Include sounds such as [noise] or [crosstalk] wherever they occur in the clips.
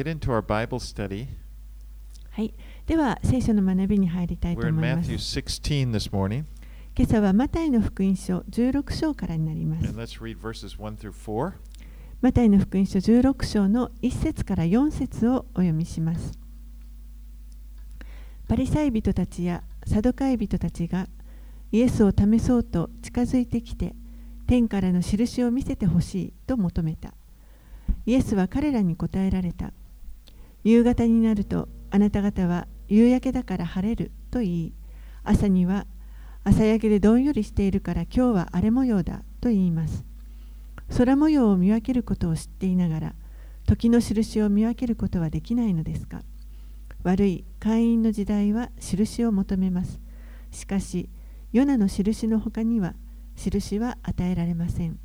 get into our Bible study. はい、では聖書の学びに入りたいと We're in 思います Matthew。16 this morning, 今朝はマタイの福音書16章からになります。and let's read verses 1 through 4. マタイの福音書16章の1節から4節をお読みします。パリサイ人たちやサドカイ人たちがイエスを試そうと近づいてきて天からの印を見せてほしいと求めた。イエスは彼らに答えられた。夕方になるとあなた方は夕焼けだから晴れると言い、朝には朝焼けでどんよりしているから今日は荒れ模様だと言います。空模様を見分けることを知っていながら時の印を見分けることはできないのですか？悪い会員の時代は印を求めます。しかしヨナの印の他には印は与えられません。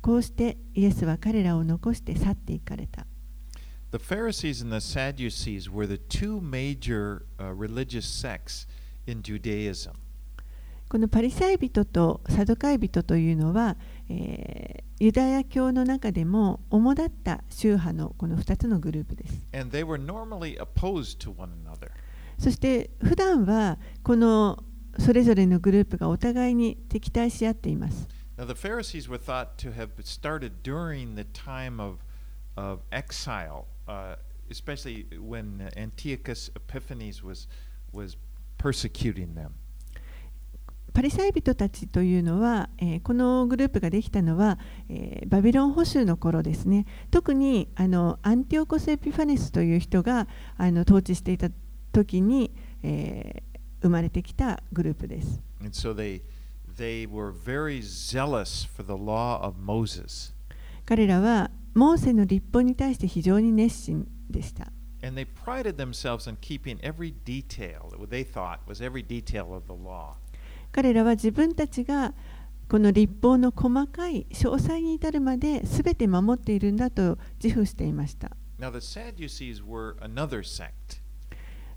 こうしてイエスは彼らを残して去っていかれた。The Pharisees and the Sadducees were the two major uh, religious sects in Judaism. このパリサイ人とサドカイ人というのは、えーユダヤ教の中でも主だった宗派のこの2つのグループです。And they were normally opposed to one another. そして普段はこのそれぞれのグループがお互いに敵対し合っています。Now, the Pharisees were thought to have started during the time of, パリサイ人たちというのは、このグループができたのは、バビロン保守の頃ですね。特にあのアンティオコス・エピファネスという人があの統治していた時に、ー、生まれてきたグループです。彼らはモーセの立法に対して非常に熱心でした。And they prided themselves on keeping every detail, what they thought was every detail of the law. 彼らは自分たちがこの立法の細かい詳細に至るまで全て守っているんだと自負していました。Now, the Sadducees were another sect,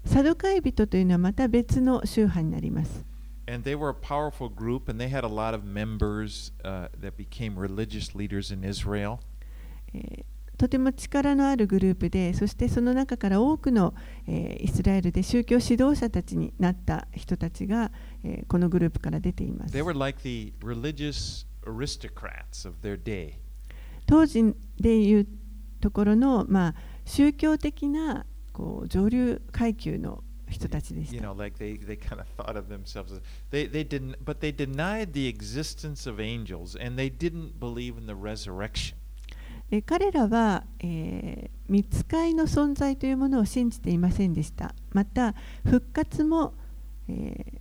サドカイ人というのはまた別の宗派になります。and they were a powerful group, and they had a lot of members uh, that became religious leaders in Israel. とても力のあるグループで、そしてその中から多くの、イスラエルで宗教指導者たちになった人たちが、このグループから出ています。当時でいうところの、宗教的な上流階級の人たちです。で彼らは、えー、見つかいの存在というものを信じていませんでした。また、復活も、え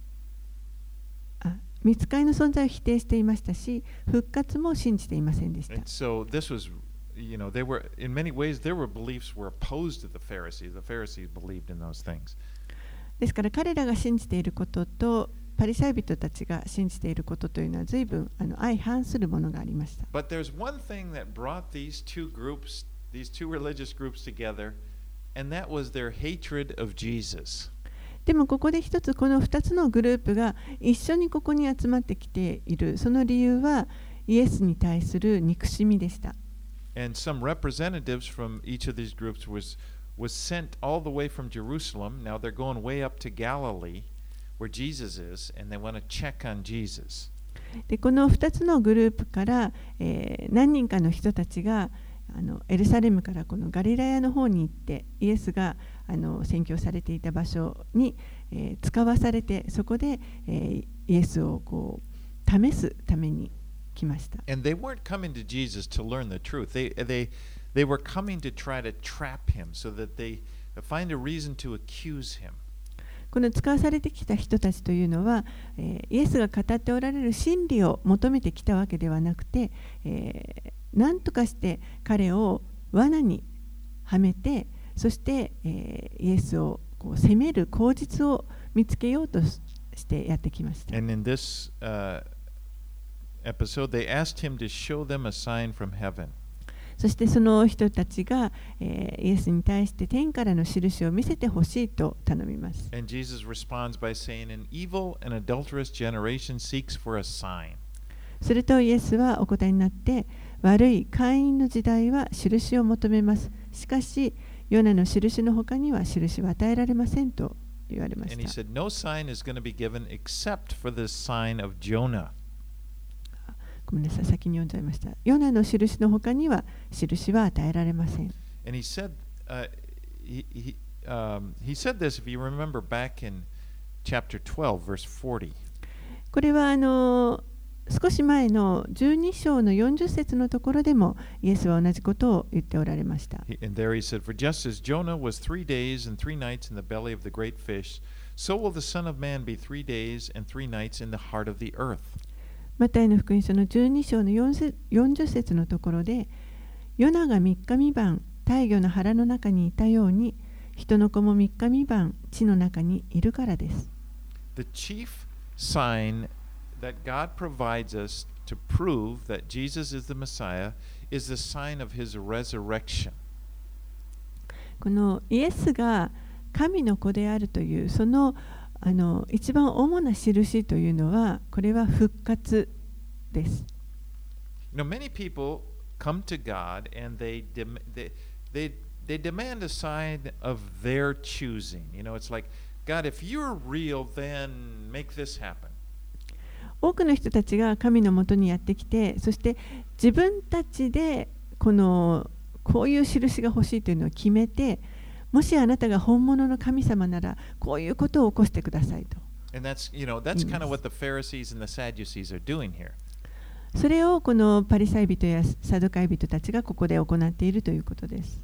ーあ見つかいの存在を否定していましたし、復活も信じていませんでした And。so this was, you know, they were in many ways their beliefs were opposed to the Pharisees. The Pharisees believed in those things. ですから彼らが信じていることとパリサイ人たちが信じていることというのは随分あの相反するものがありました。But there's one thing that brought these two groups, these two religious groups together, and that was their hatred of Jesus. でもここで一つこの2つのグループが一緒にここに集まってきているその理由はイエスに対する憎しみでした。And some representatives from each of these groups was was sent all the way from Jerusalem. Now they're going way up to Galilee, where Jesus is, and they want to check on Jesus. でこの2つのグループから、えー何人かの人たちがあのエルサレムからこのガリラヤの方に行ってイエスがあの宣教されていた場所に、えー使わされてそこで、えーイエスをこう試すために来ました。 And they weren't coming to Jesus to learn the truth. They they they were coming to try to trap him so that they find a reason to accuse him. この使わされてきた人たちというのは、えーイエスが語っておられる真理を求めてきたわけではなくて、えー何とかして彼を罠にはめてそして、えーイエスをこう責める口実を見つけようとししてやってきました。And in this uh, episode, they asked him to show them a sign from heaven. そしてその人たちが、えーイエスに対して天からの印を見せてほしいと頼みます。And Jesus responds by saying, An evil and adulterous generation seeks for a sign. するとイエスはお答えになって悪い会員の時代は印を求めますしかしヨナの印の他には印は与えられませんと言われま And he した said, No sign is going to be given except for the sign of Jonah. 先に読んじゃいました。ヨナの印の他には印は与えられません。これは少し前の12章の40節のところでもイエスは同じことを言っておられました。And there he said, マタイの福音書の12章の4節40節のところでヨナが3日3晩大魚の腹の中にいたように人の子も3日3晩地の中にいるからです The chief sign that God provides us to prove that Jesus is the Messiah is the sign of his resurrection. このイエスが神の子であるというそのあの一番主な印というのはこれは復活です。多くの人たちが神のもとにやってきてそして自分たちでこ,のこういう印が欲しいというのを決めて。もしあなたが本物の神様ならこういうことを起こしてくださいと。それをこのパリサイ人やサドカイ人たちがここで行っているということです。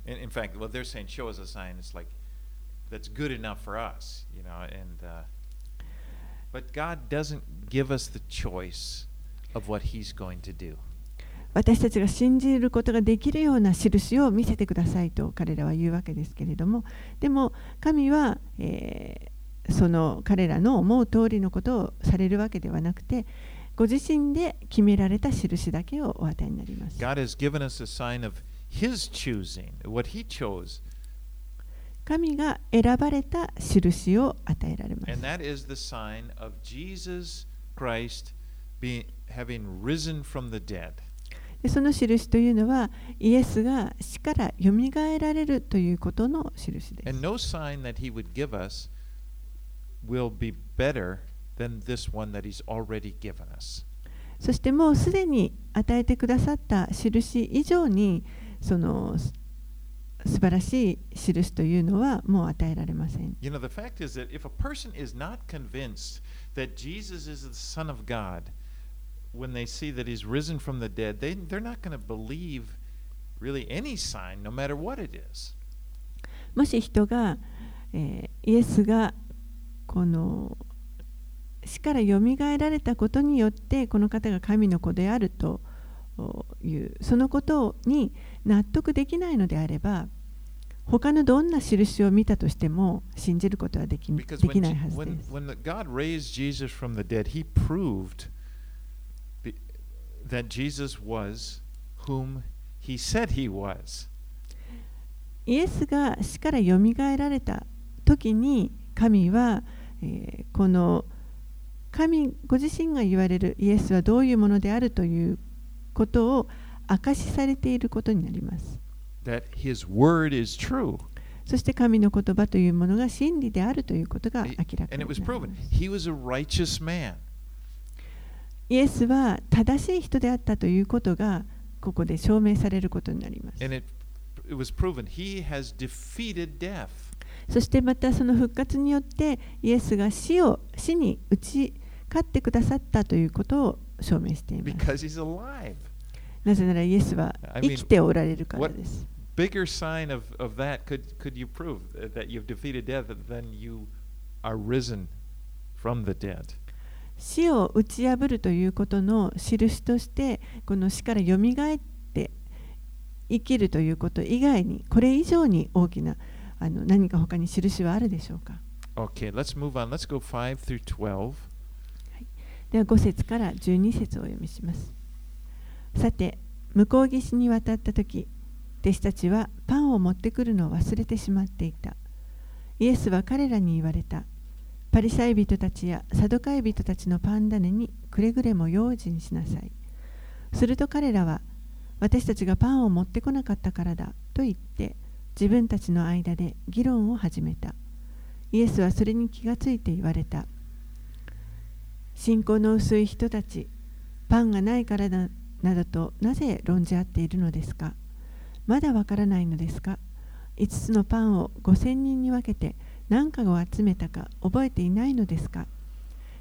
私たちが信じることができるような印を見せてくださいと彼らは言うわけですけれどもでも神は、えーその彼らの思う通りのことをされるわけではなくてご自身で決められた印だけをお与えになります。God has given us a sign of His choosing, what He chose, 神が選ばれた印を与えられま and す。that is the sign of Jesus Christ being having risen from the dead. その印というのは、イエスが死からよみがえられるということの印です。そしてもうすでに与えてくださった印以上にその素晴らしい印というのはもう与えられません。When they see that He's risen from the dead, they, they're not going to believe really any sign, no matter what it is. もし人が、えーイエスがこの死からよみがえられたことによってこの方が神の子であるというそのことに納得できないのであれば他のどんな印を見たとしても信じることはでき Because でき when, ないはずです。when the, God raised Jesus from the dead, He proved be- that Jesus was whom He said He was. イエスが死からよみがえられた時に神は、えーこの神ご自身が言われるイエスはどういうものであるということを証しされていることになります。That His word is true. そして神の言葉というものが真理であるということが明らか And にな was り.ます He was a righteous man. イエスは正しい人であったということがここで証明されることになります。It, it そしてまたその復活によってイエスが死を死に打ち勝ってくださったということを証明しています。なぜならイエスは生きておられるからです。I mean, what, bigger sign of, of that could, could you prove that 死を打ち破るということの印としてこの死からよみがえって生きるということ以外にこれ以上に大きなあの何か他に印はあるでしょうか？Okay, let's move on. Let's go 5 through 12. では5節から12節をお読みしますさて向こう岸に渡った時弟子たちはパンを持ってくるのを忘れてしまっていたイエスは彼らに言われたパリサイ人たちやサドカイ人たちのパン種にくれぐれも用心しなさいすると彼らは私たちがパンを持ってこなかったからだと言って自分たちの間で議論を始めた。イエスはそれに気がついて言われた。信仰の薄い人たち、パンがないからだなどとなぜ論じ合っているのですか？まだわからないのですか ?5 つのパンを5000人に分けて何かを集めたか覚えていないのですか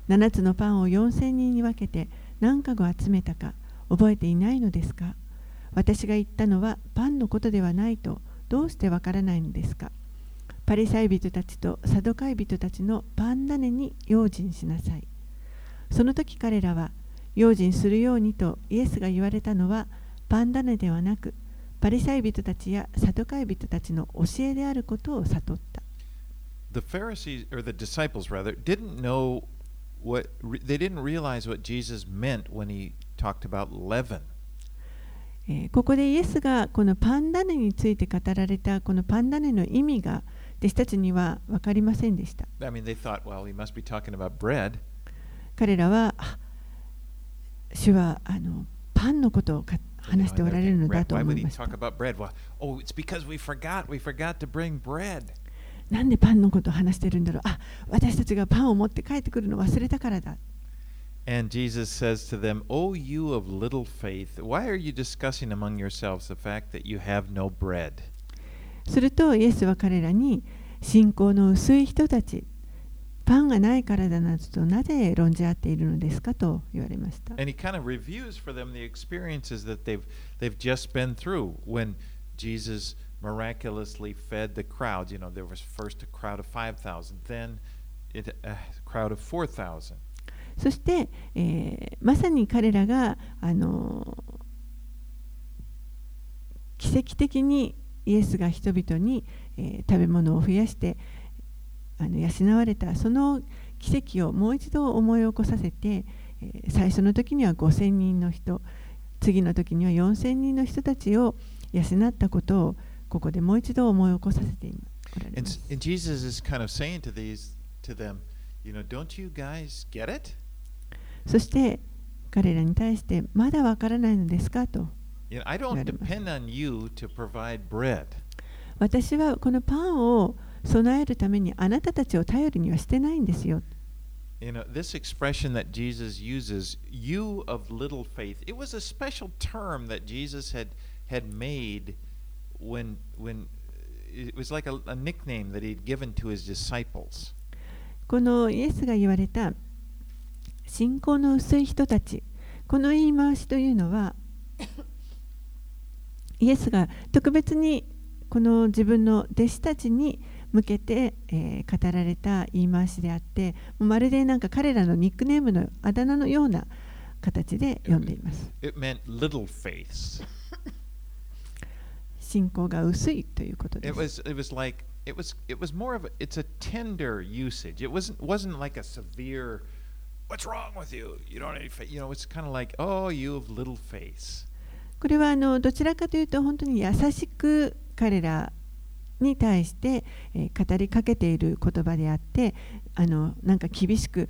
?7 つのパンを4000人に分けて何かを集めたか覚えていないのですか？私が言ったのはパンのことではないとどうしてわからないのですか？パリサイ人たちとサドカイ人たちのパン種に用心しなさい。その時彼らは用心するようにとイエスが言われたのはパン種ではなくパリサイ人たちやサドカイ人たちの教えであることを悟った。The Pharisees, or the disciples rather, didn't know what, they didn't realize what Jesus meant when he talked about leaven. ここでイエスがこのパンダネについて語られたこのパンダネの意味が弟子たちには分かりませんでした。I mean, they thought, well, he must be talking about bread. 彼らは、主はあのパンのことを話しておられるのだと思いました。Oh, it's because we forgot, we forgot to bring bread. なんでパンのことを話してるんだろうあ、私たちがパンを持って帰ってくるのを忘れたからだ。And Jesus says to them, O you of little faith, why are you discussing among yourselves the fact that you have no bread? すると、イエスは彼らに、信仰の薄い人たち、パンがないからだなどとなぜ論じ合っているのですかと言われました。And he kind of reviews for them the experiences that they've, they've just been through when Jesus miraculously fed the crowds. You know, there was first a crowd of 5,000, then it, a crowd of 4,000. そして、えー、まさに彼らが、あのー奇跡的にイエスが人々に、えー、食べ物を増やしてあの養われたその奇跡をもう一度思い起こさせて、えー、最初の時には5,000人の人次の時には4,000人の人たちを養ったことをここでもう一度思い起こさせています。And, and Jesus is kind of saying to these to them, you know, don't you guys get it? そして彼らに対してまだわからないのですかと私はこのパンを備えるためにあなたたちを頼りにはしてないんですよ。You know, this expression that Jesus uses, you of little faith, it was a special term that Jesus had, had made when, when it was like a, a nickname that he'd given to his disciples. このイエスが言われた信仰の薄い人たちこの言い回しというのは [coughs] イエスが特別にこの自分の弟子たちに向けて、えー、語られた言い回しであってまるでなんか彼らのニックネームのあだ名のような形で読んでいます。信仰が薄いということです。これはあのどちらかというと本当に優しく彼らに対して語りかけている言葉であってあのなんか厳しく。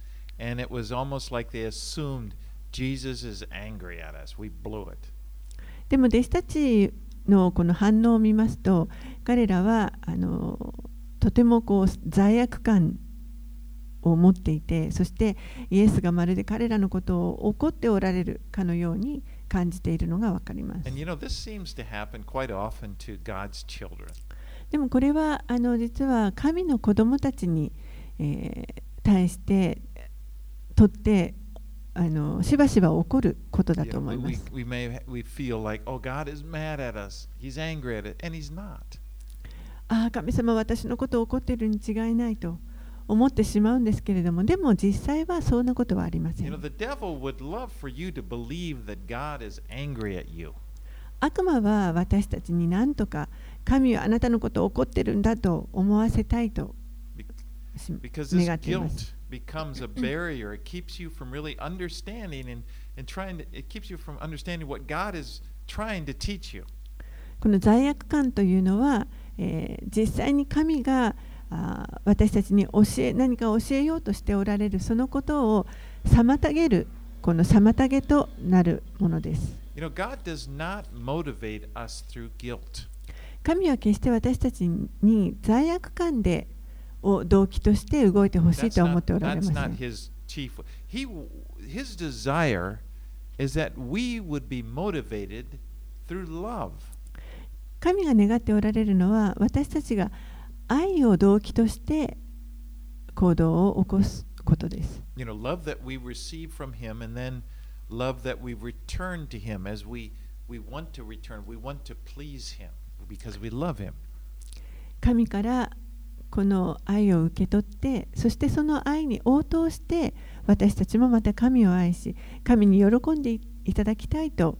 and it was almost like they assumed Jesus is angry at us. We blew it. でも弟子たちのこの反応を見ますと、彼らはあのとてもこう罪悪感を持っていてそしてイエスがまるで彼らのことを怒っておられるかのように感じているのがわかります。You know, でもこれはあの実は神の子供たちに、えー、対してとってあのしばしば起こることだと思います。Oh. ああ、神様私のことを怒っているに違いないと。思ってしまうんですけれども、でも実際はそんなことはありません。悪魔は私たちに何とか神はあなたのことを怒ってるんだと思わせたいと願っています becomes a barrier. It keeps you from really understanding and, and trying to, it keeps you from understanding what God is trying to teach you. この罪悪感というのは、えー実際に神があー私たちに教え何か教えようとしておられるそのことを妨げるこの妨げとなるものです。You know, God does not motivate us through guilt. 神は決して私たちに罪悪感でを動機として動いてほしいと思っておられませ not ん。his chief. He, his desire is that we would be motivated through love. 神が願っておられるのは私たちが愛を動機として行動を起こすことです。You know, love that we receive from him and then love that we return to him as we, we want to return. We want to please him because we love him. 神からこの愛を受け取ってそしてその愛に応答して私たちもまた神を愛し神に喜んでいいただきたいと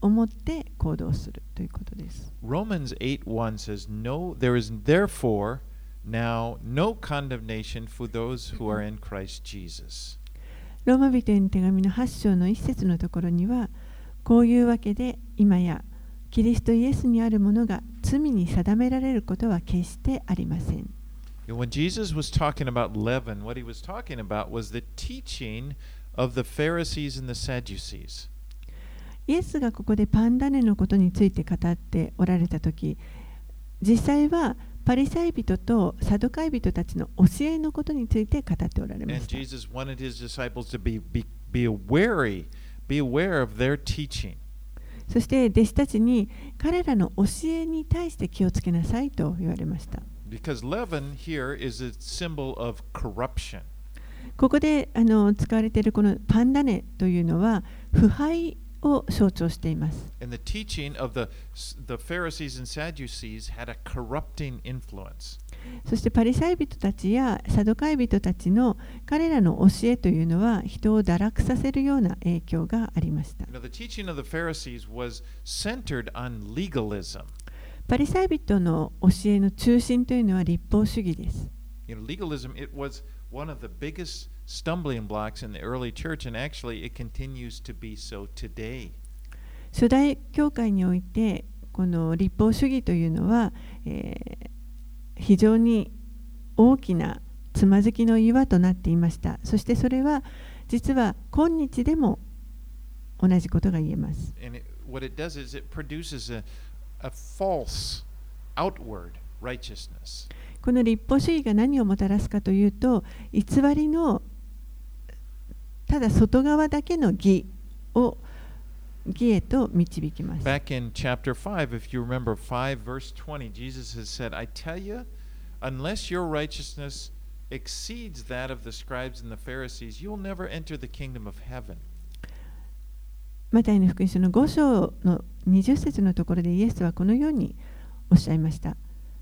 思って行動するということです。Romans 8 1 says, No, there is therefore now no condemnation for those who are in Christ Jesus. ローマ人への手紙の8章の一節のところにはこういうわけで今やキリストイエスにあるものが罪に定められることは決してありません。When Jesus was talking about leaven, what he was talking about was the teaching of the Pharisees and the Sadducees. イエスがここでパンダネのことについて語っておられたとき、実際はパリサイ人とサドカイ人たちの教えのことについて語っておられました。イエスは彼らの教えについて語っておられました。そして弟子たちに彼らの教えに対して気をつけなさいと言われました。Because leaven here is a symbol of corruption. ここであの使われているこのパンダネというのは腐敗を象徴しています。And the teaching of the, the Pharisees and Sadducees had a corrupting influence. そしてパリサイ人たちやサドカイ人たちの彼らの教えというのは人を堕落させるような影響がありました。パリサイ人の教えの中心というのは立法主義です。You know, legalism, it was one of the biggest stumbling blocks in the early church, and actually it continues to be so today. 初代教会においてこの立法主義というのは、えー非常に大きなつまずきの岩となっていました。そしてそれは実は今日でも同じことが言えます。この立法主義が何をもたらすかというと偽りのただ外側だけの義を義へと導きます。Back in chapter 5, if you remember 5, verse 20, Jesus has said, I tell you, unless your righteousness exceeds that of the scribes and the Pharisees, you'll never enter the kingdom of heaven. マタイの福音書の5章の20節のところでイエスはこのようにおっしゃいました。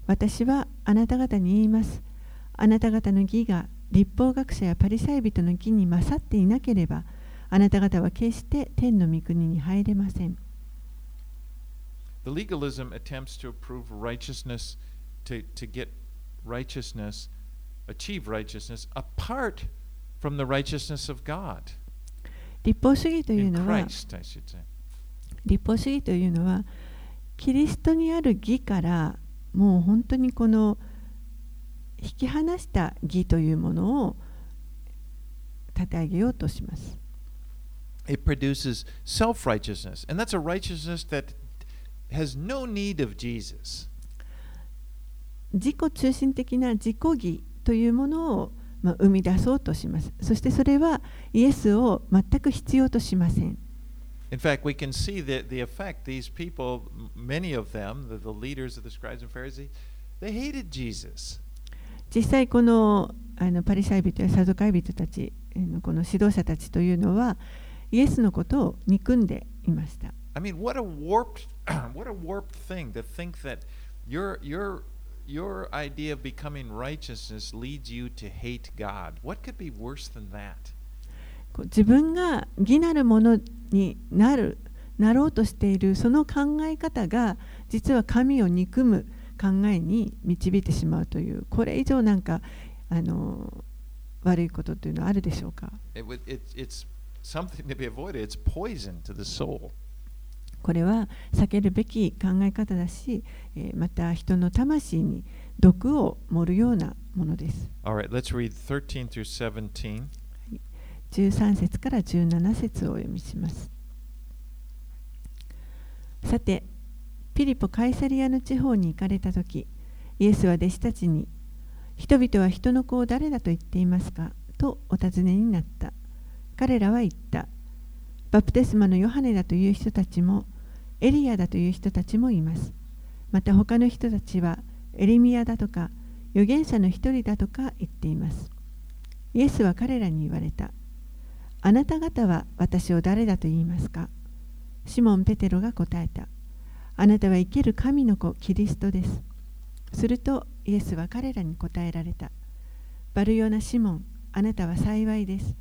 私はあなた方に言います。あなた方の義が立法学者やパリサイ人の義に勝っていなければ、あなた方は決して天の御国に入れません。The legalism attempts to prove righteousness, to, to get righteousness, achieve righteousness apart from the righteousness of God 立法主義というのは.立法主義というのは、キリストにある義からもう本当にこの引き離した義というものを立て上げようとします。It produces self righteousness, and that's a righteousness that has no need of Jesus. 自己中心的な自己義というものを、まあ、生み出そうとします。そしてそれはイエスを全く必要としません。In fact, we can see the, the effect. These people, many of them, the, the leaders of the scribes and Pharisees, they hated Jesus. 実際このあのパリサイ人やサドカイ人たちこの指導者たちというのはイエスのことを憎んでいました。I mean, what a warped, what a warped thing to think that your your your idea of becoming righteousness leads you to hate God. What could be worse than that? 自分が義なるものになるなろうとしているその考え方が実は神を憎む考えに導いてしまうというこれ以上なんかあの悪いことというのはあるでしょうか It, it, it's something to be avoided. It's poison to the soul. これは避けるべき考え方だし、えーまた人の魂に毒を盛るようなものです。All right, let's read 13 through 17. 13節から17節をお読みします。さて、ピリポ・カイサリアの地方に行かれたとき、イエスは弟子たちに、人々は人の子を誰だと言っていますかとお尋ねになった。彼らは言った。バプテスマのヨハネだという人たちも、エリアだという人たちもいます。また他の人たちは、エリミアだとか、預言者の一人だとか言っています。イエスは彼らに言われた。あなた方は私を誰だと言いますか？シモン・ペテロが答えた。あなたは生ける神の子、キリストです。するとイエスは彼らに答えられた。バルヨナ・シモン、あなたは幸いです。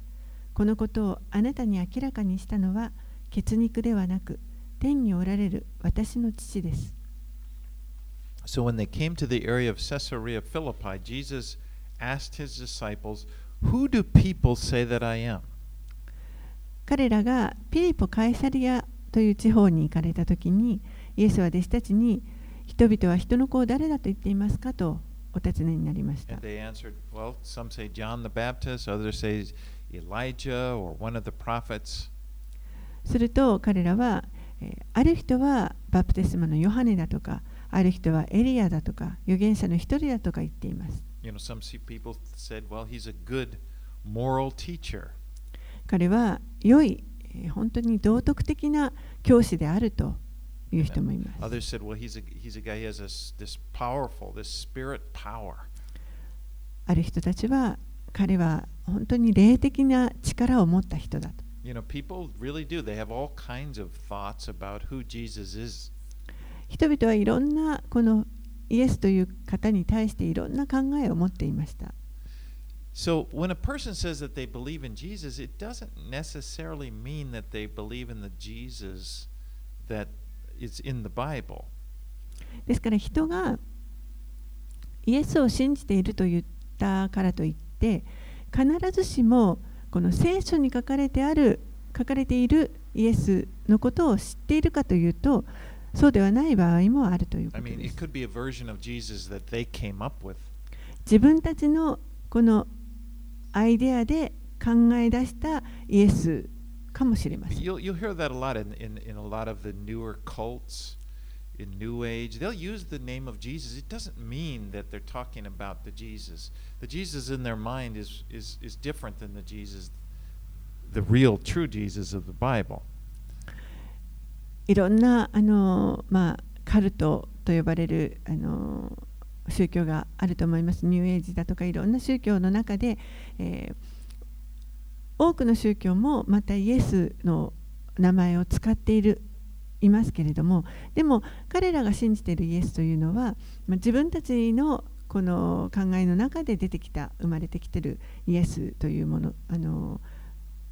このことをあなたに明らかにしたのは血肉ではなく、天におられる私の父です。So when they came to the area of Caesarea Philippi, Jesus asked his disciples, Who do people say that I am? 彼らがピリポ・カエサリアという地方に行かれた時にイエスは弟子たちに人々は人の子を誰だと言っていますかとお尋ねになりました。And they answered, Well, some say John the Baptist, others say Elijah or one of the prophets. すると彼らは、えーある人はバプテスマのヨハネだとかある人はエリアだとか預言者の一人だとか言っています。You know, some people said, Well, he's a good moral teacher. 彼は良い、えー本当に道徳的な教師であるという人もいます。Others said, Well, he's a, he's a guy, he has this, this powerful, this spirit power. ある人たちは彼は本当に霊的な力を持った人だと。You know, people really do. They have all kinds of thoughts about who Jesus is. 人々はいろんなこのイエスという方に対していろんな考えを持っていました。So when a person says that they believe in Jesus, it doesn't necessarily mean that they believe in the Jesus that is in the Bible. ですから人がイエスを信じていると言ったからといって必ずしもこの聖書に書かれてある書かれているイエスのことを知っているかというとそうではない場合もあるということです。自分たちのこのアイデアで考え出したイエスかもしれません。In New Age. They'll use the name of Jesus. It doesn't mean that they're talking about the Jesus. The Jesus in their mind is, is, is different than the Jesus, the real, true Jesus of the Bible. いろんなあの、まあ、カルトと呼ばれるあの宗教があると思いますニューエイジだとかいろんな宗教の中で、えー多くの宗教もまたイエスの名前を使っているいますけれどもでも彼らが信じているイエスというのは、まあ、自分たちのこの考えの中で出てきた生まれてきているイエスというものあの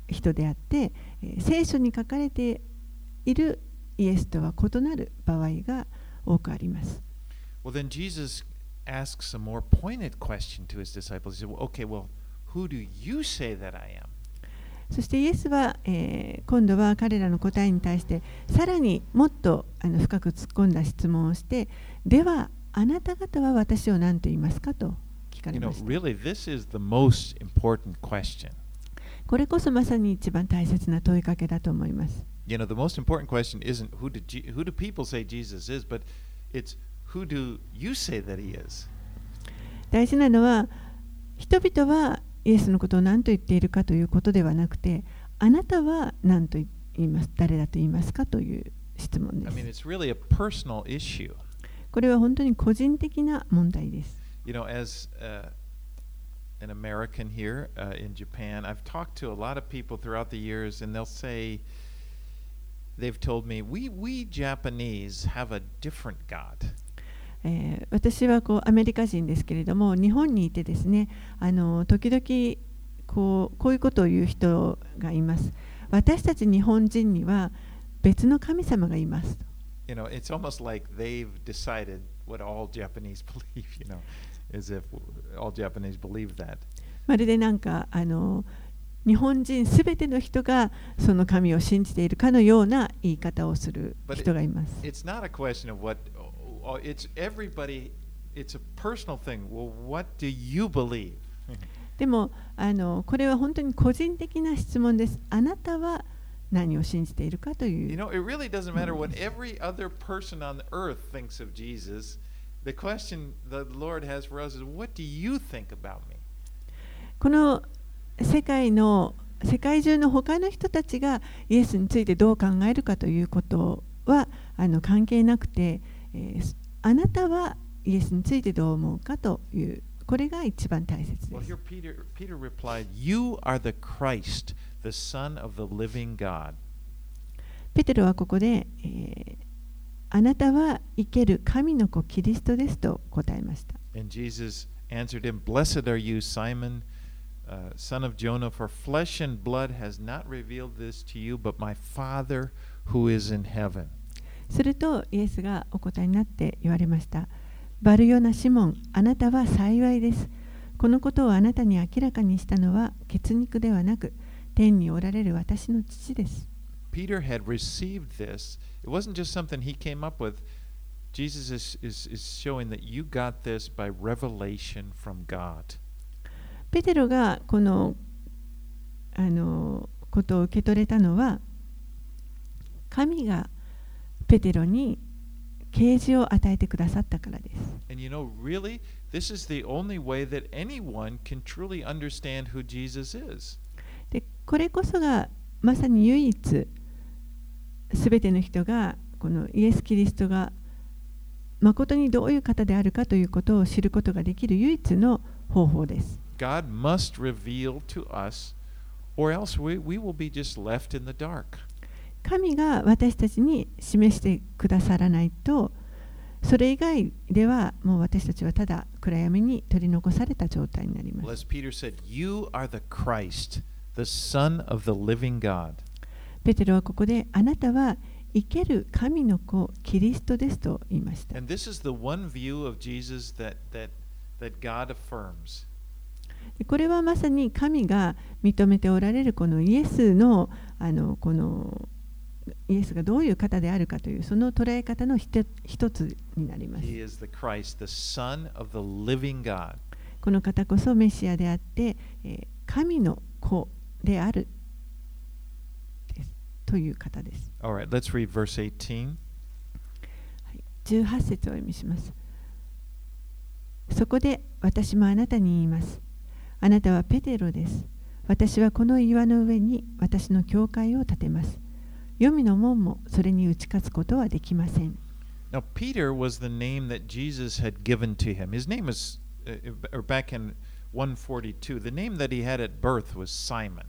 人であって、え聖書に書かれているイエスとは異なる場合が多くあります。Well, then Jesus asks a more pointed question to his disciples. He said, well, Okay, well, who do you say that I am? そしてイエスは、えー今度は彼らの答えに対してさらにもっとあの深く突っ込んだ質問をしてではあなた方は私を何と言いますかと聞か You れ know, ました really, this is the most important question. これこそまさに一番大切な問いかけだと思います You know, the most important question isn't who do, Je- who do people say Jesus is, but it's who do you say that he is? 大事なのは人々はイエスのことを何と言っているかということではなくてあなたは何と言います誰だと言いますかという質問 I で mean, す it's really a personal issue. これは本当に個人的な問題です You know, as uh, an American here uh, in Japan, I've talked to a lot of people throughout the years, and they'll say, they've told me, we, we Japanese have a different God. え、私はこうアメリカ人ですけれども日本にいてですねあの時々こう,こういうことを言う人がいます。私たち日本人には別の神様がいます。Japanese believe まるでなんかあの日本人すべての人がその神を信じているかのような言い方をする人がいます。It's everybody, it's a personal thing. Well, what do you believe? でもあのこれは本当に個人的な質問です。あなたは何を信じているかと You いう。know, it really doesn't matter what every other person on earth thinks of Jesus. The question the Lord has for us is, what do you think about me? この世界の世界中の他の人たちがイエスについてどう考えるかということはあの関係なくて、えーあなたはイエスについてどう思うかというこれが一番大切で Well, す here。Peter, Peter replied, You are the Christ, the Son of the living God. ペテロはここで、えーあなたは生ける神の子キリストですと答えました。And Jesus answered him, Blessed are you, Simon, uh, son of Jonah, for flesh and blood has not revealed this to you, but my Father who is in heaven. するとイエスがお答えになって言われました。バルヨナ・シモン、あなたは幸いです。このことをあなたに明らかにしたのは血肉ではなく、天におられる私の父です。Peter had received this. It wasn't just something he came up with. Jesus is, is, is showing that you got this by revelation from God. ペテロがこのあのことを受け取れたのは、神がペテロに啓示を与えてくださったからです。で、これこそがまさに唯一すべての人がこのイエス・キリストが誠にどういう方であるかということを知ることができる唯一の方法です。God must reveal to us, or else we will be just left in the dark. 神が私たちに示してくださらないとそれ以外ではもう私たちはただ暗闇に取り残された状態になります.ペテロはここであなたは生ける神の子キリストですと言いました。これはまさに神が認めておられるこのイエスのあのこのイエスがどういう方であるかというその捉え方の一一つになります。He is the Christ, the Son of the living God. この方こそメシアであって、えー神の子であるという方です。Right, let's read verse 18. 18節をお読みします。そこで私もあなたに言います。あなたはペテロです。私はこの岩の上に私の教会を建てます。黄泉の門もそれに打ち勝つことはできません。Now, Peter was the name that Jesus had given to him. His name was, uh, or back in 142, the name that he had at birth was Simon.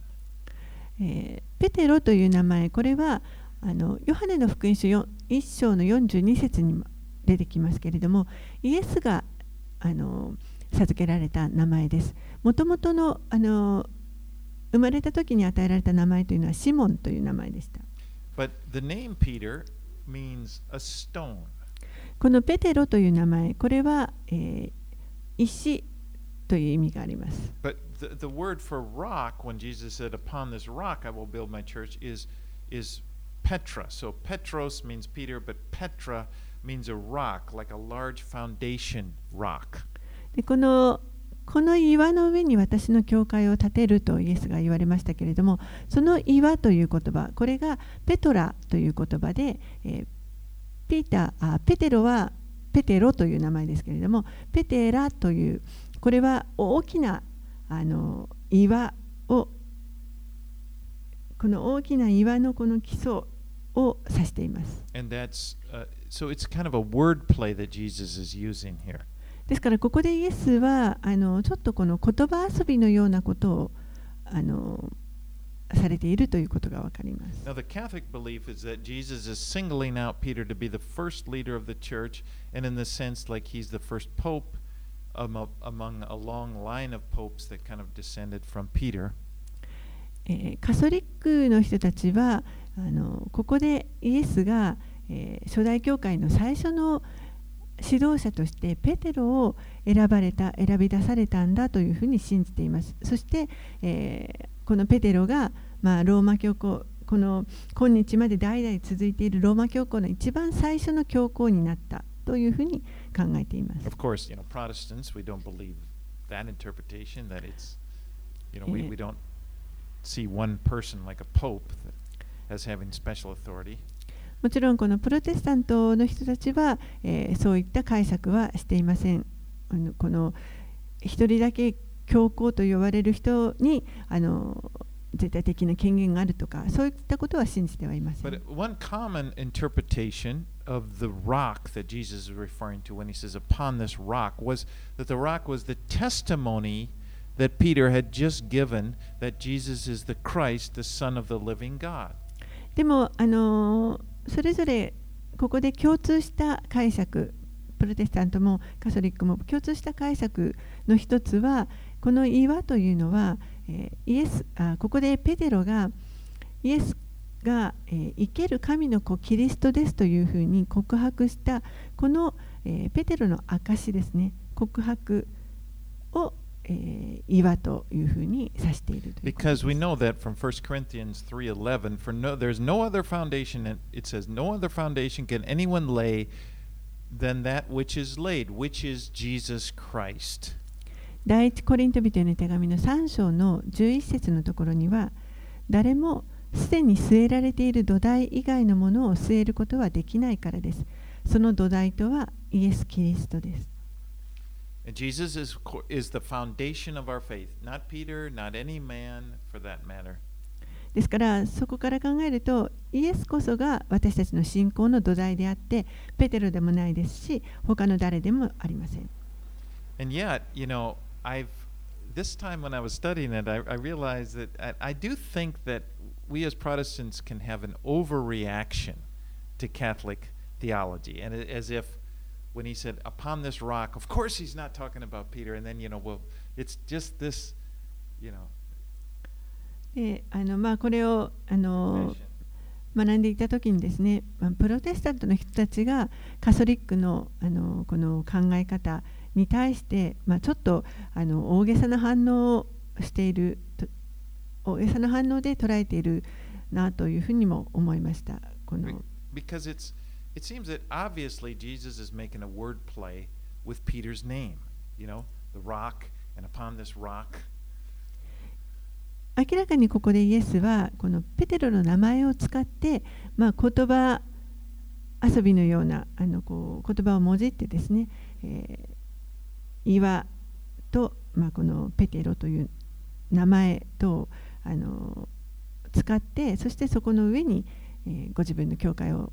えーペテロという名前、これはあのヨハネの福音書よ1章の42節にも出てきますけれども、イエスがあの授けられた名前です。もともとのあの生まれた時に与えられた名前というのはシモンという名前でした。But the name Peter means a stone. このペテロという名前、これは、えー石という意味があります。 But the, the word for rock, when Jesus said, Upon this rock I will build my church, is, is Petra. So Petros means Peter, but Petra means a rock, like a large foundation rock. でこの この岩の上に私の教会を建てるとイエスが言われましたけれどもその岩という言葉これがペトラという言葉で、えーピーターあペテロはペテロという名前ですけれどもペテラというこれは大きなあの岩をこの大きな岩のこの基礎を指しています。And that's, uh, so it's kind of a word play that Jesus is using here. ですからここでイエスはあのちょっとこの言葉遊びのようなことをあのされているということがわかります。Now, the Catholic belief is that Jesus is singling out Peter to be the first leader of the church, and in the sense, like he's the first pope amo- among a long line of popes that kind of descended from Peter. えーカソリックの人たちはあのここでイエスが、ええー初代教会の最初の指導者としてペテロを選ばれた選び出されたんだというふうに信じていますそして、えーこのペテロが、まあ、ローマ教皇この今日まで代々続いているローマ教皇の一番最初の教皇になったというふうに考えています Of course, you know, Protestants, we don't believe that interpretation, that it's, you know, we, we don't see one person like a pope as having special authority. もちろんこのプロテスタントの人たちは、えーそういった解釈はしていません。あのこの一人だけ教皇と呼ばれる人にあの絶対的な権限があるとかそういったことは信じてはいません But。one common interpretation of the rock that Jesus is referring to when he says, upon this rock, was that the rock was the testimony that Peter had just given that Jesus is the Christ, the Son of the living God. でもあのそれぞれここで共通した解釈プロテスタントもカソリックも共通した解釈の一つはこの岩というのは、えイエスあここでペテロがイエスが、え生ける神の子キリストですというふうに告白したこの、えペテロの証ですね。告白を、えー岩というふうに指しているということです Because we know that from 1 Corinthians 3:11 for no there's no other foundation and it says no other foundation can anyone lay than that which is laid which is Jesus Christ. 第一コリント人への手紙の3章の11節のところには誰もすでに据えられている土台以外のものを据えることはできないからです。その土台とはイエス・キリストです。And Jesus is co- is the foundation of our faith, not Peter, not any man for that matter. ですからそこから考えるとイエスこそが私たちの信仰の土台であってペテロでもないですし他の誰でもありません。 And yet, you know, I've this time when I was studying it, I, I realized that I, I do think that we as Protestants can have an overreaction to Catholic theology, and it, as if when he said "upon this rock," of course he's not talking about Peter, and then you know, well, it's just this, you know, であのまあ、これをあの.学んでいた時にですね、まあプロテスタントの人たちがカソリックのあのこの考え方に対して、まあ、ちょっとあの大げさな反応をしていると大げさな反応で捉えているなというふうにも思いました。この Be- because it's it seems that obviously Jesus is making a word play with Peter's name. You know, the rock, and upon this rock. 明らかにここでイエスはこのペテロの名前を使って、まあ、言葉遊びのようなあのこう言葉をもじってですね、えー岩と、まあ、このペテロという名前とあの使ってそしてそこの上に、えーご自分の教会を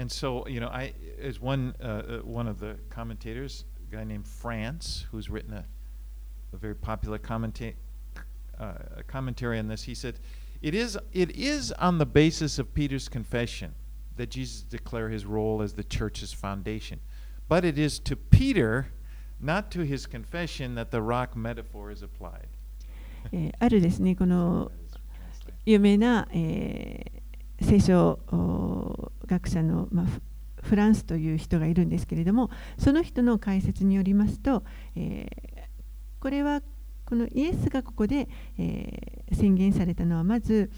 And so, you know, I as one uh, uh, one of the commentators, a guy named France, who's written a, a very popular commenta- uh, a commentary on this, he said, "It is it is on the basis of Peter's confession that Jesus declared his role as the church's foundation, but it is to Peter, not to his confession, that the rock metaphor is applied." えーあるですねこの That is translated. 有名な、えー 聖書学者の、ま、フフランスという人がいるんですけれどもその人の解説によりますと、えーこれはこのイエスがここで、えー宣言されたのはまず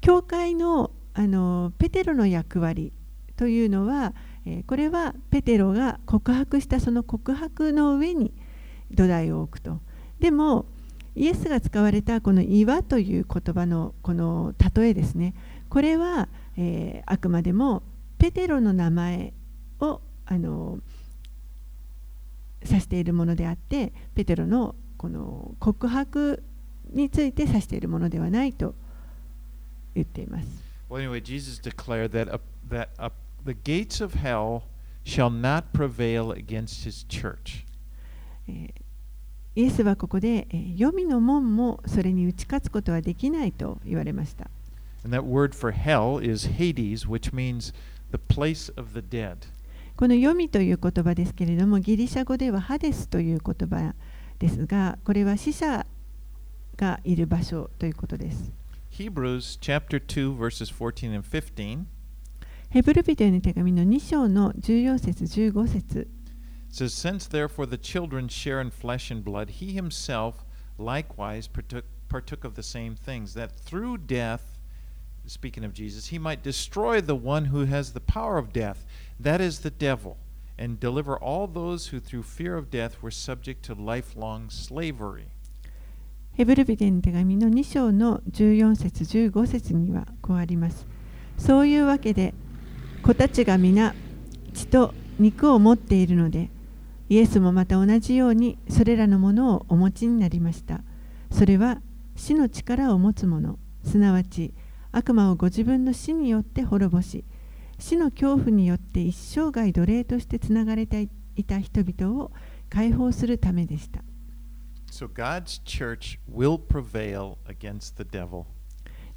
教会のあのペテロの役割というのは、えーこれはペテロが告白したその告白の上に土台を置くと。でもイエスが使われたこの岩という言葉のこの例えですねこれは、えーあくまでもペテロの名前をあの指しているものであってペテロのこの告白について指しているものではないと言っています。Well, anyway, Jesus declared that uh, that uh, the gates of hell shall not prevail against his church. えーイエスはここで、えー、黄泉の門もそれに打ち勝つことはできないと言われました。And that word for hell is Hades, which means the place of the dead. この読みという言葉ですけれども、ギリシャ語ではハデスという言葉ですが、これは死者がいる場所ということです。 Hebrews chapter 2, verses 14 and 15ヘブル人への手紙の2章の14節15節 says, Since therefore the children share in flesh and blood, he himself likewise partook, partook of the same things, that through death, speaking of Jesus, he might destroy the one who has the power of death, that is the devil, and deliver all those who through fear of death were subject to lifelong slavery. ヘブル人への手紙の2章の14節15節にはこうあります。そういうわけで子たちが皆血と肉を持っているのでイエスもまた同じようにそれらのものをお持ちになりました。それは死の力を持つ者すなわち悪魔をご自分の死によって滅ぼし死の恐怖によって一生涯奴隷としてつながれていた人々を解放するためでした。So God's church will prevail against the devil.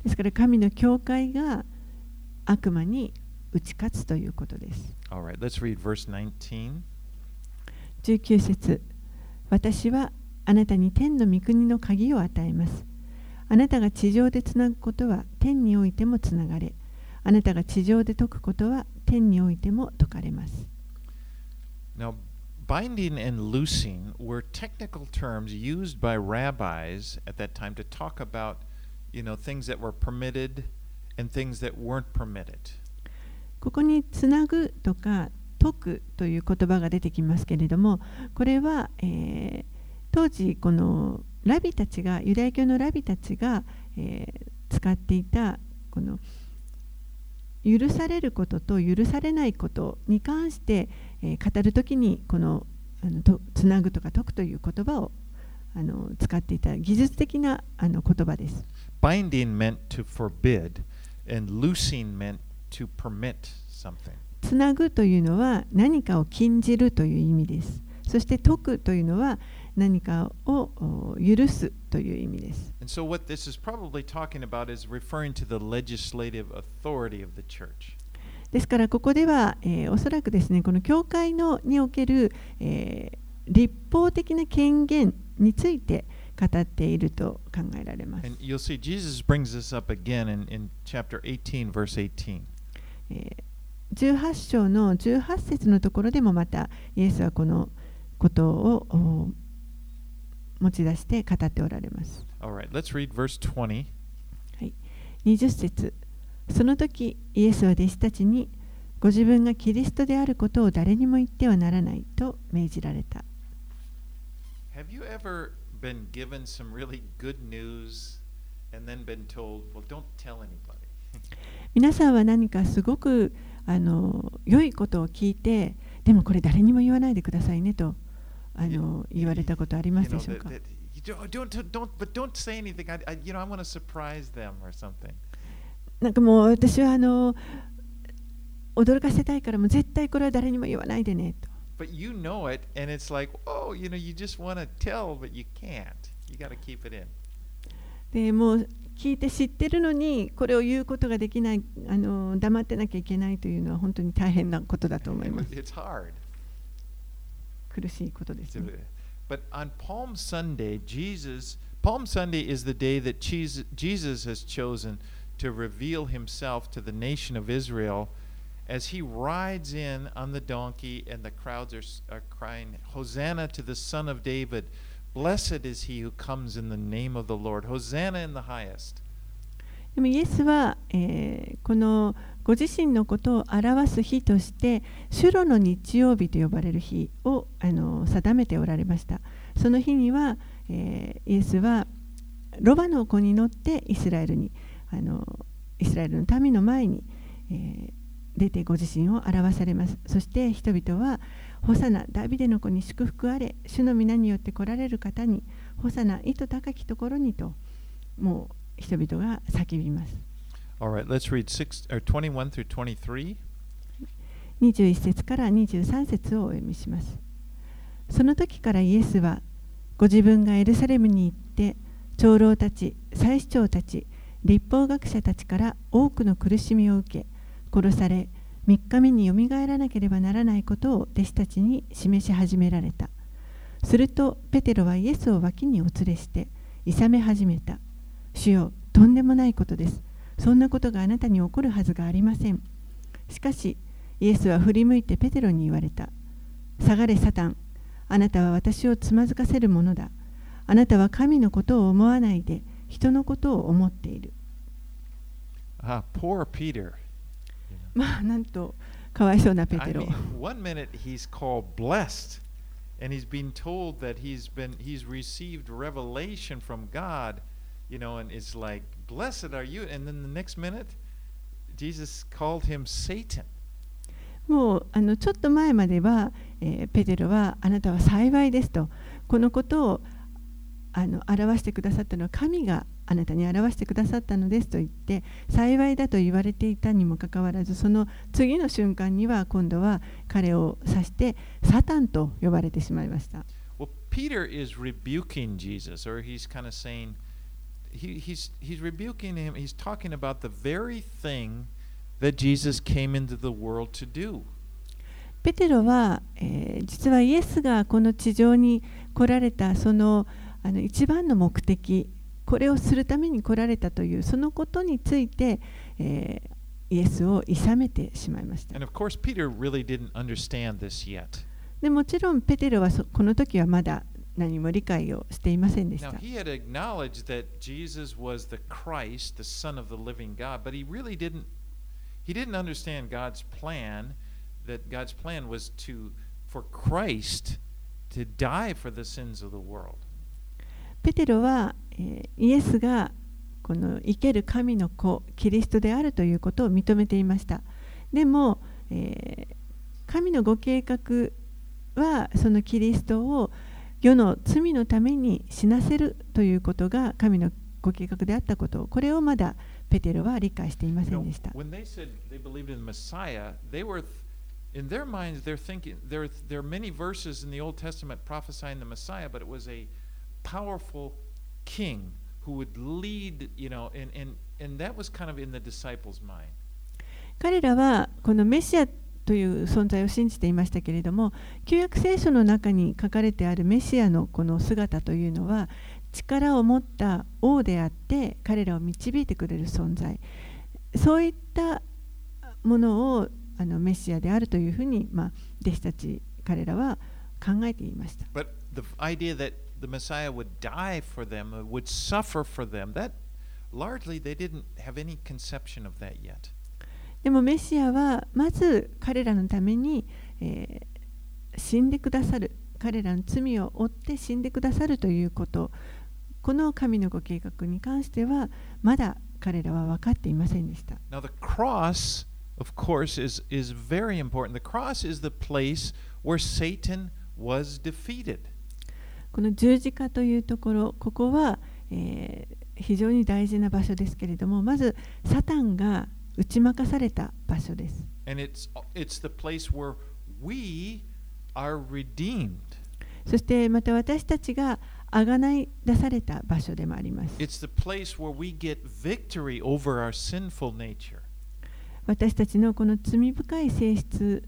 ですから神の教会が悪魔に打ち勝つということです。All right, let's read verse 19. 19節私はあなたに天の御国の鍵を与えます。あなたが地上でつなぐことは天においてもつながれ、あなたが地上で解くことは天においても解かれます。Now, binding and loosing were technical terms used by rabbis at that time to talk about, you know, things that were permitted and things that weren't permitted. ここにつなぐとか解くという言葉が出てきますけれどもこれは、えー当時このラビたちがユダヤ教のラビたちが、えー使っていたこの許されることと許されないことに関して、えー語るときにこのあのとつなぐとか解くという言葉をあの使っていた技術的なあの言葉です。Binding meant to forbid, and loosing meant to permit something. つなぐというのは何かを禁じるという意味です。そして解くというのは何かを許すという意味です。So、ですから、ここでは、え、おそらくですね、この教会における、立法的な権限について語っていると考えられます。18章の18節のところでもまた、イエスはこのことを持ち出して語っておられます。All right, let's read verse 20. 20節その時イエスは弟子たちにご自分がキリストであることを誰にも言ってはならないと命じられた。Have you ever been given some really good news and then been told, well, don't tell anybody? [laughs] 皆さんは何かすごくあの良いことを聞いてでもこれ誰にも言わないでくださいねとあの言われたことありますでしょうか？なんかもう私はあの驚かせたいからも絶対これは誰にも言わないでねと。でもう聞いて知ってるのにこれを言うことができないあの黙ってなきゃいけないというのは本当に大変なことだと思います。苦しいことです、ね、 But on Palm Sunday, Jesus, Palm Sunday is the day that Jesus, Jesus has chosen to reveal himself to the nation of Israel as he rides in on the donkey and the crowds are, s- are crying, Hosanna to the Son of David. Blessed is he who comes in the name of the Lord. Hosanna in the highest. でもイエスは、えーこの ご自身のことを表す日として主路の日曜日と呼ばれる日をあの定めておられました。その日には、えーイエスはロバの子に乗ってイスラエルにあのイスラエルの民の前に、えー出てご自身を表されます。そして人々は「ホサナダビデの子に祝福あれ主の皆によって来られる方にホサナ糸高きところに」ともう人々が叫びます。All right, let's read six, or 21 through 23. 21節から23節をお読みします。その時からイエスはご自分がエルサレムに行って長老たち祭司長たち立法学者たちから多くの苦しみを受け殺され3日目によみがえらなければならないことを弟子たちに示し始められた。するとペテロはイエスを脇にお連れして諌め始めた主よとんでもないことです。そんなことがあなたに起こるはずがありませんしかしイエスは振り向いてペテロに言われた下がれサタンあなたは私をつまずかせるものだあなたは神のことを思わないで人のことを思っている Ah, poor Peter. まあなんとかわいそうなペ I テロ mean, one minute he's called blessed, and he's been told that he's been he's received revelation from God, you know, and it's like, blessed are you, and then the next minute, Jesus called him Satan. もうあのちょっと前までは、えーペテロはあなたは幸いですとこのことをあの表してくださったのは神があなたに表してくださったのですと言って幸いだと言われていたにもかかわらずその次の瞬間には今度は彼を指してサタンと呼ばれてしまいました。Well, Peter is rebuking Jesus, or he's kind of saying, he, he's he's rebuking him. He's talking about the very thing that Jesus came into the world to do. ペテロは、えー実はイエスがこの地上に来られたそのあの一番の目的これをするために来られたというそのことについて、えーイエスを諌めてしまいました And of course, Peter really didn't understand this yet. でもちろんペテロはそこの時はまだ何も理解をしていませんでし Now, た he had acknowledged that Jesus was the Christ, the Son of the living God, but he really didn't. He didn't understand God's plan. That God's plan was to for Christ to die for the sins of the world. ペテロは、えーイエスがこの生ける神の子キリストであるということを認めていましたでも、えー神のご計画はそのキリストを世の罪のために死なせるということが神のご計画であったことこれをまだペテロは理解していませんでした。in their minds. They're thinking there. There are many verses in the Old Testament prophesying the Messiah, but it was a powerful king who would lead. You know, and and and that was kind of in the disciples' mind. 彼らはこのメシアという存在を信じていましたけれども旧約聖書の中に書かれてあるメシアのこの姿というのは力を持った王であって彼らを導いてくれる存在そういったものをあのメシアであるというふうに、まあ、弟子たち彼らは考えていました But the idea that the Messiah would die for them, would suffer for them, that largely they didn't have any conception of that yet. でもメシアはまず彼らのために、えー死んでくださる彼らの罪を負って死んでくださるということこの神のご計画に関してはまだ彼らは分かっていませんでした Now, the cross, of course, is, is very important. The cross is the place where Satan was defeated. この十字架というところここは、えー非常に大事な場所ですけれどもまずサタンが打ち負かされた場所です。そしてまた私たちが贖い出された場所でもあります。私たちのこの罪深い性質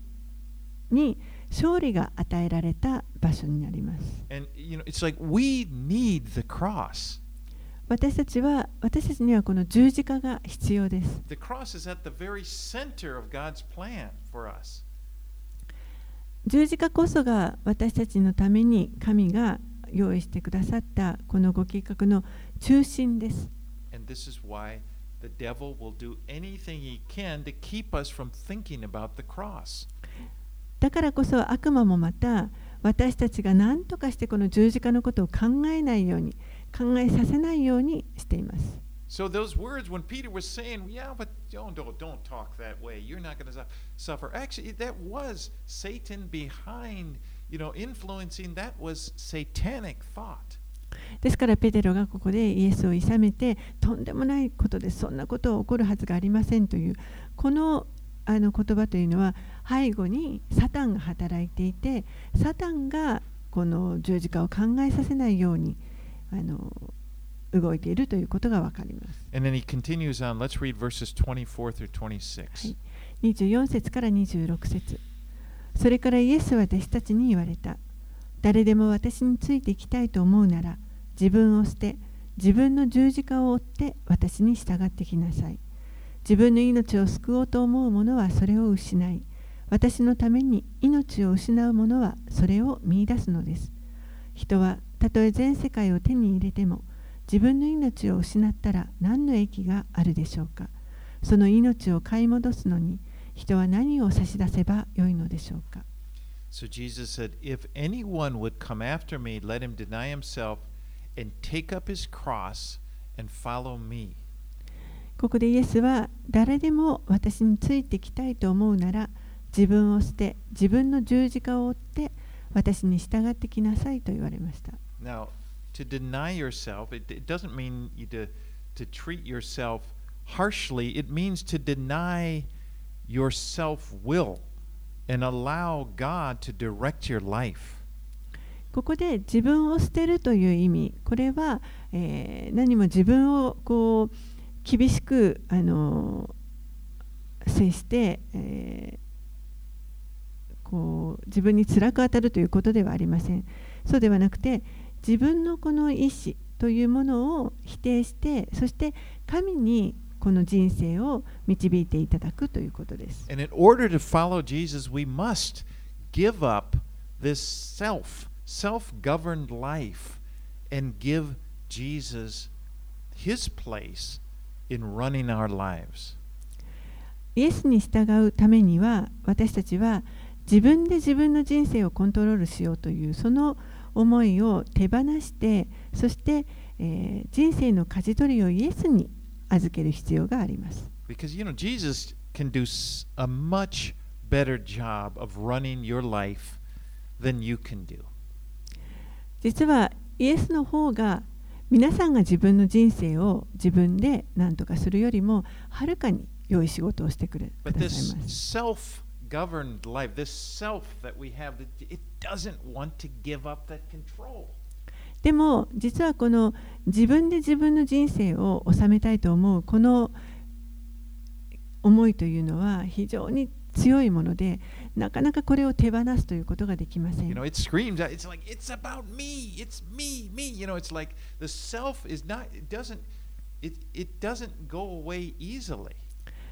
に勝利が与えられた場所になります。私たちは私たちにはこの十字架が必要です。十字架こそが私たちのために神が用意してくださったこのご計画の中心です。だからこそ悪魔もまた私たちが何とかしてこの十字架のことを考えないように考えさせないようにしています。So those words, when Peter was saying, "Yeah, but don't don't, don't talk that way. You're not going to suffer." Actually, that was Satan behind, you know, influencing. That was satanic thought. ですからペテロがここでイエスを諌めてとんでもないことですそんなこと起こるはずがありませんというこのあの言葉というのは背後にサタンが働いていてサタンがこの十字架を考えさせないようにあの動いているということがわかります。And then he continues on. Let's read verses 24 through 26. はい24節から26節それからイエスは弟子たちに言われた誰でも私についていきたいと思うなら自分を捨て自分の十字架を追って私に従ってきなさい自分の命を救おうと思う者はそれを失い私のために命を失う者はそれを見出すのです人はたとえ全世界を手に入れても自分の命を失ったら何の益があるでしょうかその命を買い戻すのに人は何を差し出せばよいのでしょうか So Jesus said, If anyone would come after me, let him deny himself and take up his cross and follow me. ここでイエスは誰でも私についてきたいと思うなら自分を捨て自分の十字架を追って私に従ってきなさいと言われました Now, to deny yourself, it, it doesn't mean you to, to treat yourself harshly. It means to deny your self will and allow God to direct your life. ここで自分を捨てるという意味これは、えー何も自分をこう厳しくあの接して、えーこう自分に辛く当たるということではありませんそうではなくて自分のこの意思というものを否定してそして神にこの人生を導いていただくということです And in order to follow Jesus, we must give up this self, self governed life, and give Jesus his place in running our lives. イエスに従うためには私たちは自分で自分の人生をコントロールしようというその思いを手放してそして、えー人生の舵取りをイエスに預ける必要があります。Because, you know, Jesus can do a much better job of running your life than you can do. 実はイエスの方が皆さんが自分の人生を自分で何とかするよりもはるかに良い仕事をしてくれくださいます governed life, this self that we have, it- it doesn't want to give up that control. でも実はこの自分で自分の人生を収めたいと思うこの思いというのは非常に強いものでなかなかこれを手放すということができませ You ん know, it screams out, it's like, it's about me, it's me, me. You know, it's like the self is not, it doesn't, it, it doesn't go away easily.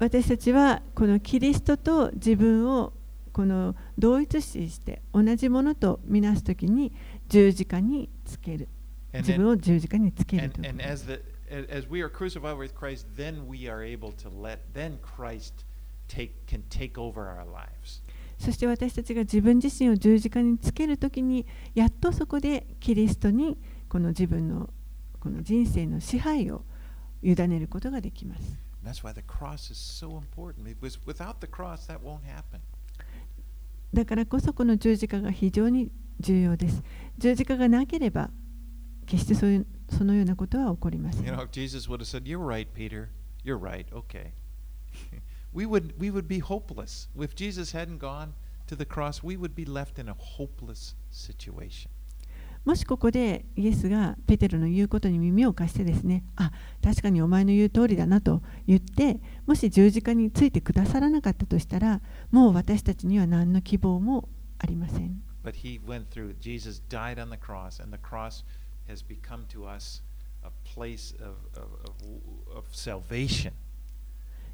私たちはこのキリストと自分をこの同一視して同じものとみなすときに十字架につける自分を十字架につけるという and こと as the as we are crucified with Christ, then we are able to let then Christ take can take over our lives. そして私たちが自分自身を十字架につけるときにやっとそこでキリストにこの自分のこの人生の支配を委ねることができます。And that's why the cross is so important. Because without the cross, that won't happen. だからこそこの十字架が非常に重要です。十字架がなければ決してそういうそのようなことは起こりません You。know, if Jesus would have said, "You're right, Peter. You're right. Okay," [laughs] we would we would be hopeless. If Jesus hadn't gone to the cross, we would be left in a hopeless situation. もしここでイエスがペテロの言うことに耳を貸してですね、あ確かにお前の言う通りだなと言って、もし十字架についてくださらなかったとしたら、もう私たちには何の希望もありません。But he went through. Jesus died on the cross, and the cross has become to us a place of of, of, salvation.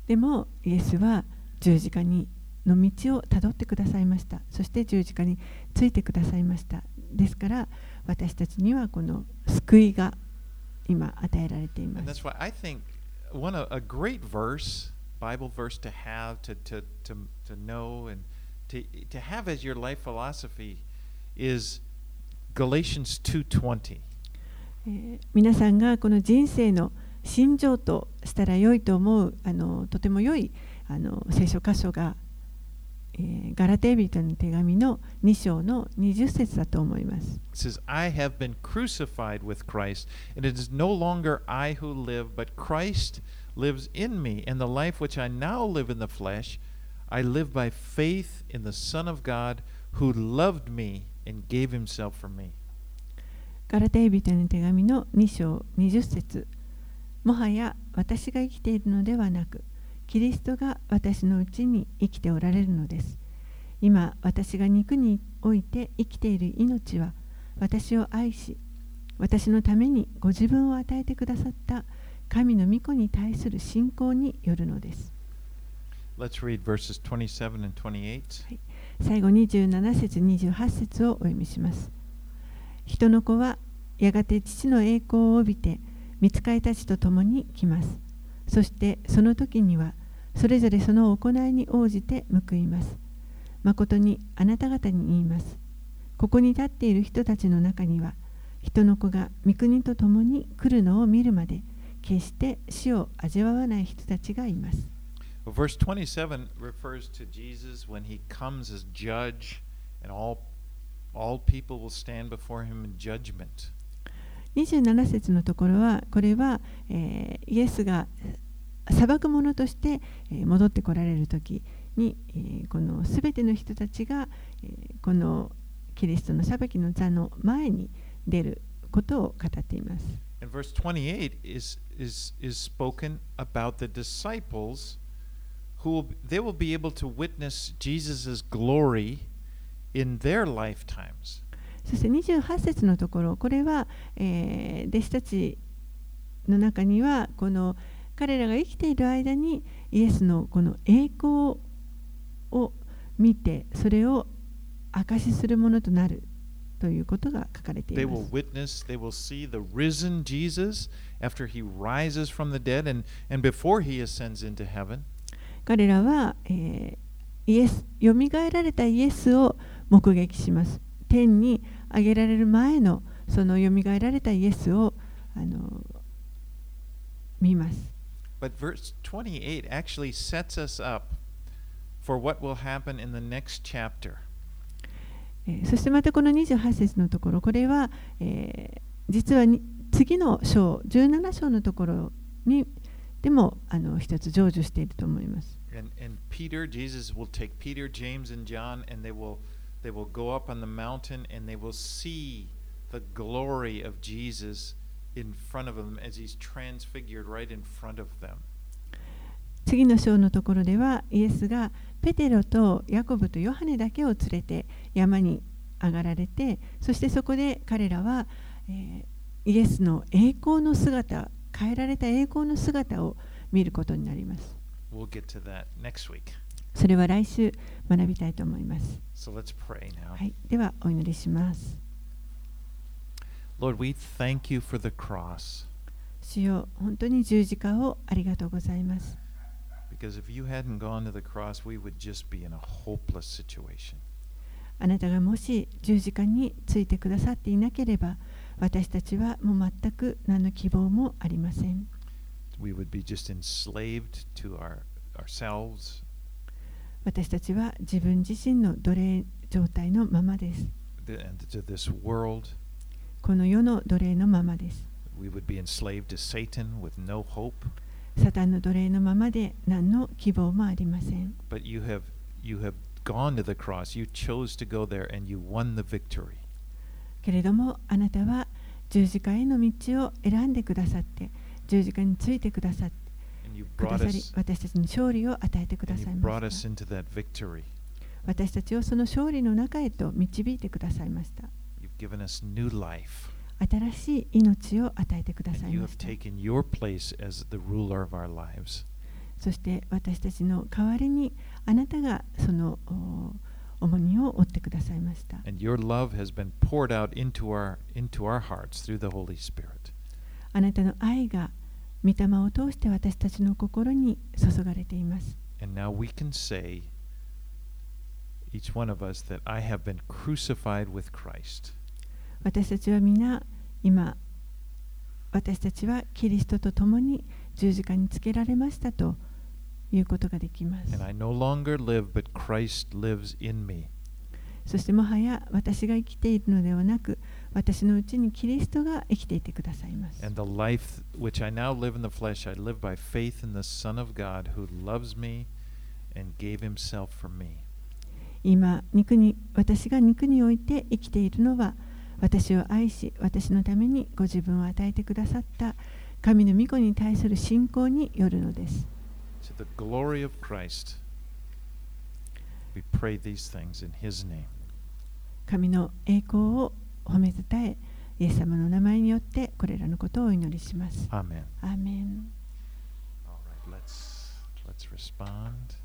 でもイエスは十字架にの道をたどってくださいました。そして十字架についてくださいました。ですから私たちにはこの救いが今与えられています that's。why I think one a, great verse Bible verse to have, to, to, to, to know, and to, to have as your life philosophy is Galatians 2.20. えー皆さんがこの人生の心情としたら良いと思うあのとても良いあの聖書箇所が、えーガラテー人の手紙の2章の20節だと思います。It says, I have been crucified with Christ, and it is no longer I who live, but Christ lives in me. And the life which I now live in the flesh, I live by faith in the Son of God who loved me and gave himself for me. ガラテー人の手紙の2章20節もはや私が生きているのではなく、キリストが私のうちに生きておられるのです。今、私が肉において生きている命は、私を愛し、私のためにご自分を与えてくださった神の御子に対する信仰によるのです。Let's read verses 27 and 28. 最後27節28節をお読みします。人の子はやがて父の栄光を帯びて御使いたちと共に来ます。そしてその時にはそれぞれその行いに応じて報います。誠にあなた方に言います。ここに立っている人たちの中には人の子が御国と共に来るのを見るまで決して死を味わわない人たちがいます。Well, verse 27 refers to Jesus when he comes as judge, and all, all people will stand before him in judgment. 27節のところはこれは、えーイエスが裁く者として、戻ってこられる時に、えーこのすべての人たちが、えーこのキリストの裁きの座の前に出ることを語っています。And verse 28 is, is, is spoken about the disciples who will, they will be able to witness Jesus' glory in their lifetimes. そして28節のところこれは、えー弟子たちの中にはこの彼らが生きている間にイエスのこの栄光を見てそれを証しするものとなるということが書かれてい They ま will す。witness, they will see the risen Jesus after he rises from the dead and, and before he ascends into heaven. 彼らは、えーイエスよみがえられたイエスを目撃します。天に上げられる前のそのよみがえられたイエスをあの見ます。But verse 28 actually sets us up for what will happen in the next chapter. えーそしてまたこの28節のところこれは、えー実はに次の章17章のところにでもあの一つ成就していると思います。And, and Peter, Jesus will take Peter, James, and John, and they will, they will go up on the mountain and they will see the glory of Jesus in front of them as he's transfigured right in front of them. 次の章のところではイエスがペテロとヤコブとヨハネだけを連れて山に上がられてそしてそこで彼らは、えーイエスの栄光の姿変えられた栄光の姿を見ることになります We'll get to that next week. それは来週学びたいと思います、So let's pray now. はい、ではお祈りします Lord, we thank you for the cross 主よ本当に十字架をありがとうございます because if you hadn't gone to the cross, we would just be in a hopeless situation. あなたがもし十字架についてくださっていなければ私たちはもう全く何の希望もありません We would be just enslaved to our, ourselves 私たちは自分自身の奴隷状態のままです。この世の奴隷のままです。We would be enslaved to Satan with no hope. サタンの奴隷のままで何の希望もありません。But you have you have gone to the cross. You chose to go there and you won the victory. けれどもあなたは十字架への道を選んでくださって十字架についてくださって私たちに勝利を与えてくださいました。私たちをその勝利の中へと導いてくださいました。新しい命を与えてくださいました。そして私たちの代わりにあなたがその重荷を負ってくださいました。あなたの愛が御霊を通して私たちの心に注がれています。私たちは皆、今、私たちはキリストと共に十字架につけられましたということができます。そしてもはや私が生きているのではなく、私のうちにキリストが生きていてくださいます And the life which I now live in the flesh, I live by faith in the Son of God who loves me and gave himself for me. 今肉に私が肉において生きているのは私を愛し私のためにご自分を与えてくださった神の御子に対する信仰によるのです To the glory of Christ, we pray these things in his name. 神の栄光を褒めたたえイエス様の名前によってこれらのことをお祈りしますアーメンアーメン All right, let's let's respond.